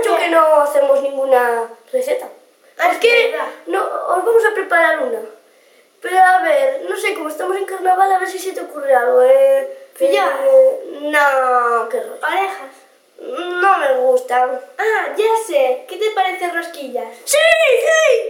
Mucho que no hacemos ninguna receta. Ah, es que no, os vamos a preparar una. Pero a ver, no sé, como estamos en carnaval, a ver si se te ocurre algo. Eh, pues Filloas. Eh, mm, no, qué rollo. Orejas. No me gustan. Ah, ya sé. ¿Qué te parecen rosquillas? Sí, sí!